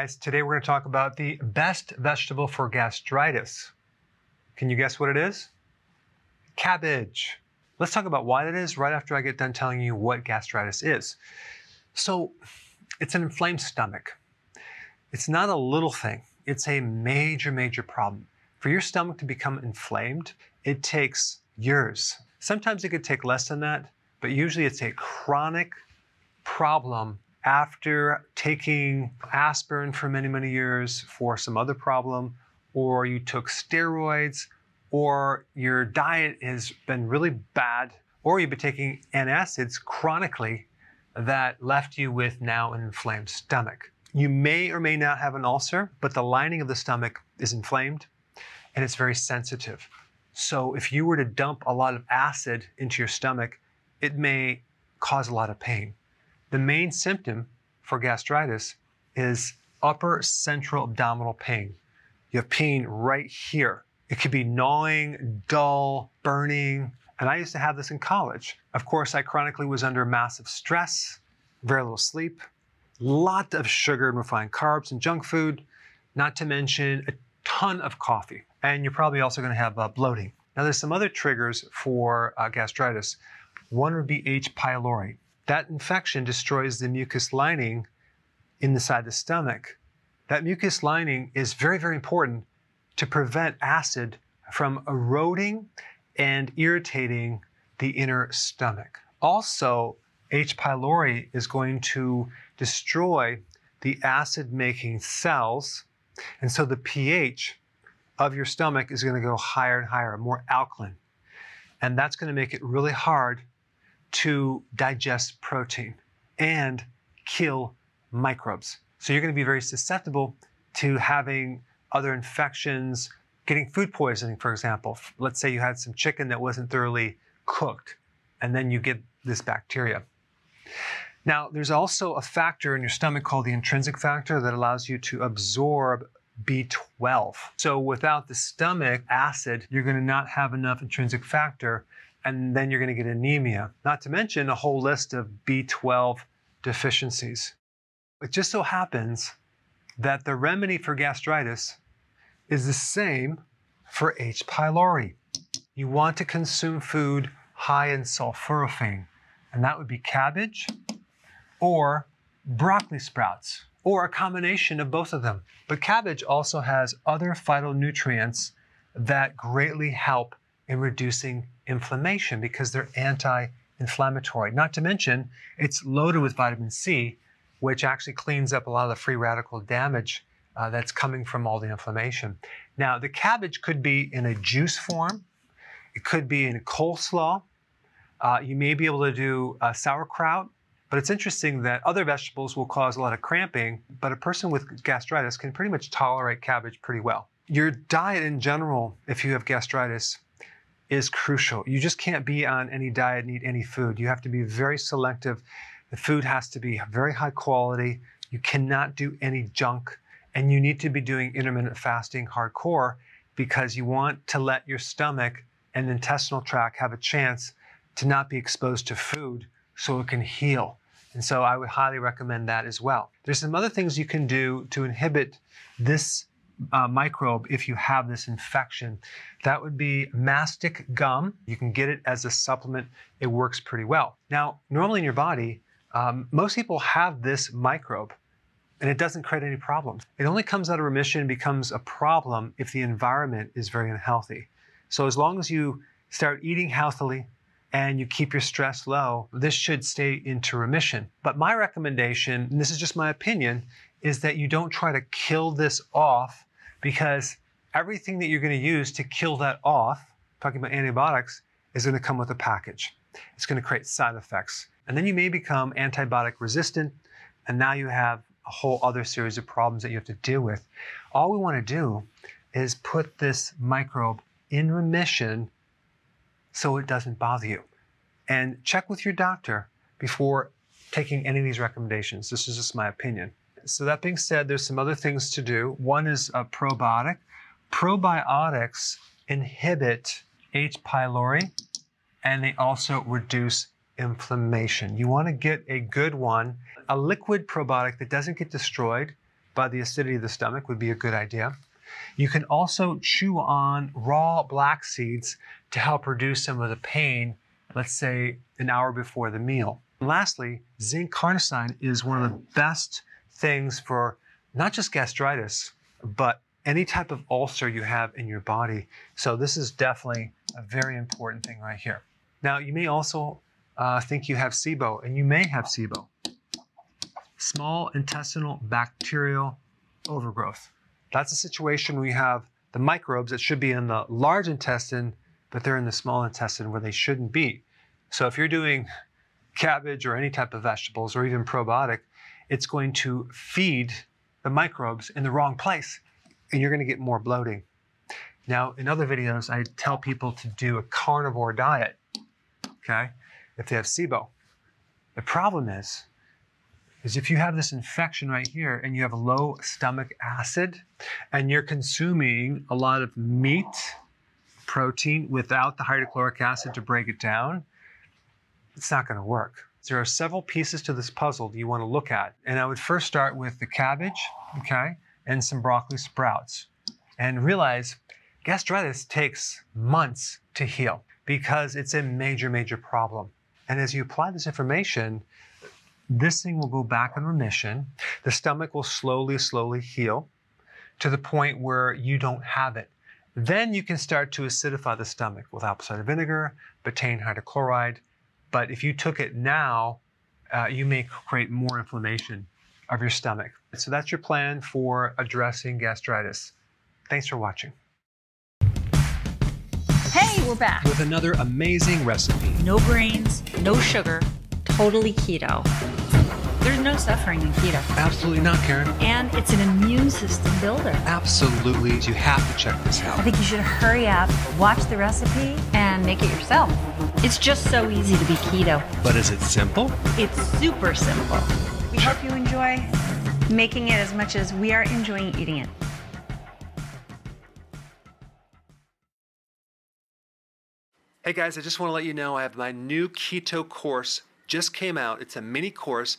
Guys, today we're going to talk about the best vegetable for gastritis. Can you guess what it is? Cabbage. Let's talk about why that is right after I get done telling you what gastritis is. So, it's an inflamed stomach. It's not a little thing, it's a major, major problem. For your stomach to become inflamed, it takes years. Sometimes it could take less than that, but usually it's a chronic problem after taking aspirin for many, many years for some other problem, or you took steroids, or your diet has been really bad, or you've been taking antacids chronically that left you with now an inflamed stomach. You may or may not have an ulcer, but the lining of the stomach is inflamed and it's very sensitive. So if you were to dump a lot of acid into your stomach, it may cause a lot of pain. The main symptom for gastritis is upper central abdominal pain. You have pain right here. It could be gnawing, dull, burning. And I used to have this in college. Of course, I chronically was under massive stress, very little sleep, lot of sugar and refined carbs and junk food, not to mention a ton of coffee. And you're probably also going to have uh, bloating. Now, there's some other triggers for uh, gastritis. One would be H. pylori. That infection destroys the mucus lining inside the stomach. That mucus lining is very, very important to prevent acid from eroding and irritating the inner stomach. Also, H. pylori is going to destroy the acid making cells, and so the pH of your stomach is going to go higher and higher, more alkaline. And that's going to make it really hard to digest protein and kill microbes. So you're going to be very susceptible to having other infections, getting food poisoning, for example. Let's say you had some chicken that wasn't thoroughly cooked, and then you get this bacteria. Now, there's also a factor in your stomach called the intrinsic factor that allows you to absorb B12. So without the stomach acid, you're going to not have enough intrinsic factor and then you're going to get anemia, not to mention a whole list of B12 deficiencies. It just so happens that the remedy for gastritis is the same for H. pylori. You want to consume food high in sulforaphane, and that would be cabbage or broccoli sprouts, or a combination of both of them. But cabbage also has other phytonutrients that greatly help in reducing inflammation because they're anti inflammatory. Not to mention, it's loaded with vitamin C, which actually cleans up a lot of the free radical damage uh, that's coming from all the inflammation. Now, the cabbage could be in a juice form, it could be in coleslaw. Uh, you may be able to do uh, sauerkraut, but it's interesting that other vegetables will cause a lot of cramping, but a person with gastritis can pretty much tolerate cabbage pretty well. Your diet in general, if you have gastritis, is crucial. You just can't be on any diet and eat any food. You have to be very selective. The food has to be very high quality. You cannot do any junk. And you need to be doing intermittent fasting hardcore because you want to let your stomach and intestinal tract have a chance to not be exposed to food so it can heal. And so I would highly recommend that as well. There's some other things you can do to inhibit this uh, microbe if you have this infection. That would be mastic gum. You can get it as a supplement. It works pretty well. Now, normally in your body, um, most people have this microbe and it doesn't create any problems. It only comes out of remission and becomes a problem if the environment is very unhealthy. So as long as you start eating healthily, and you keep your stress low, this should stay into remission. But my recommendation, and this is just my opinion, is that you don't try to kill this off because everything that you're going to use to kill that off, talking about antibiotics, is going to come with a package. It's going to create side effects. And then you may become antibiotic resistant, and now you have a whole other series of problems that you have to deal with. All we want to do is put this microbe in remission so it doesn't bother you. And check with your doctor before taking any of these recommendations. This is just my opinion. So, that being said, there's some other things to do. One is a probiotic. Probiotics inhibit H. pylori and they also reduce inflammation. You want to get a good one. A liquid probiotic that doesn't get destroyed by the acidity of the stomach would be a good idea. You can also chew on raw black seeds to help reduce some of the pain, let's say an hour before the meal. And lastly, zinc carnosine is one of the best things for not just gastritis, but any type of ulcer you have in your body. So this is definitely a very important thing right here. Now, you may also uh, think you have SIBO, and you may have SIBO. Small intestinal bacterial overgrowth. That's a situation where you have the microbes that should be in the large intestine, but they're in the small intestine where they shouldn't be. So if you're doing cabbage or any type of vegetables or even probiotic, it's going to feed the microbes in the wrong place and you're going to get more bloating. Now, in other videos, I tell people to do a carnivore diet, okay, if they have SIBO. The problem is, is if you have this infection right here and you have low stomach acid and you're consuming a lot of meat, protein without the hydrochloric acid to break it down, it's not going to work. There are several pieces to this puzzle you want to look at. And I would first start with the cabbage, okay, and some broccoli sprouts. And realize gastritis takes months to heal because it's a major, major problem. And as you apply this information, this thing will go back in remission. The stomach will slowly, slowly heal to the point where you don't have it. Then you can start to acidify the stomach with apple cider vinegar, betaine hydrochloride. But if you took it now, uh, you may create more inflammation of your stomach. So that's your plan for addressing gastritis. Thanks for watching. Hey, we're back. With another amazing recipe. No grains, no sugar, totally keto. There's no suffering in keto. Absolutely not, Karen. And it's an immune system builder. Absolutely. You have to check this out. I think you should hurry up, watch the recipe, and make it yourself. It's just so easy to be keto. But is it simple? It's super simple. We hope you enjoy making it as much as we are enjoying eating it. Hey guys, I just want to let you know I have my new keto course just came out. It's a mini course.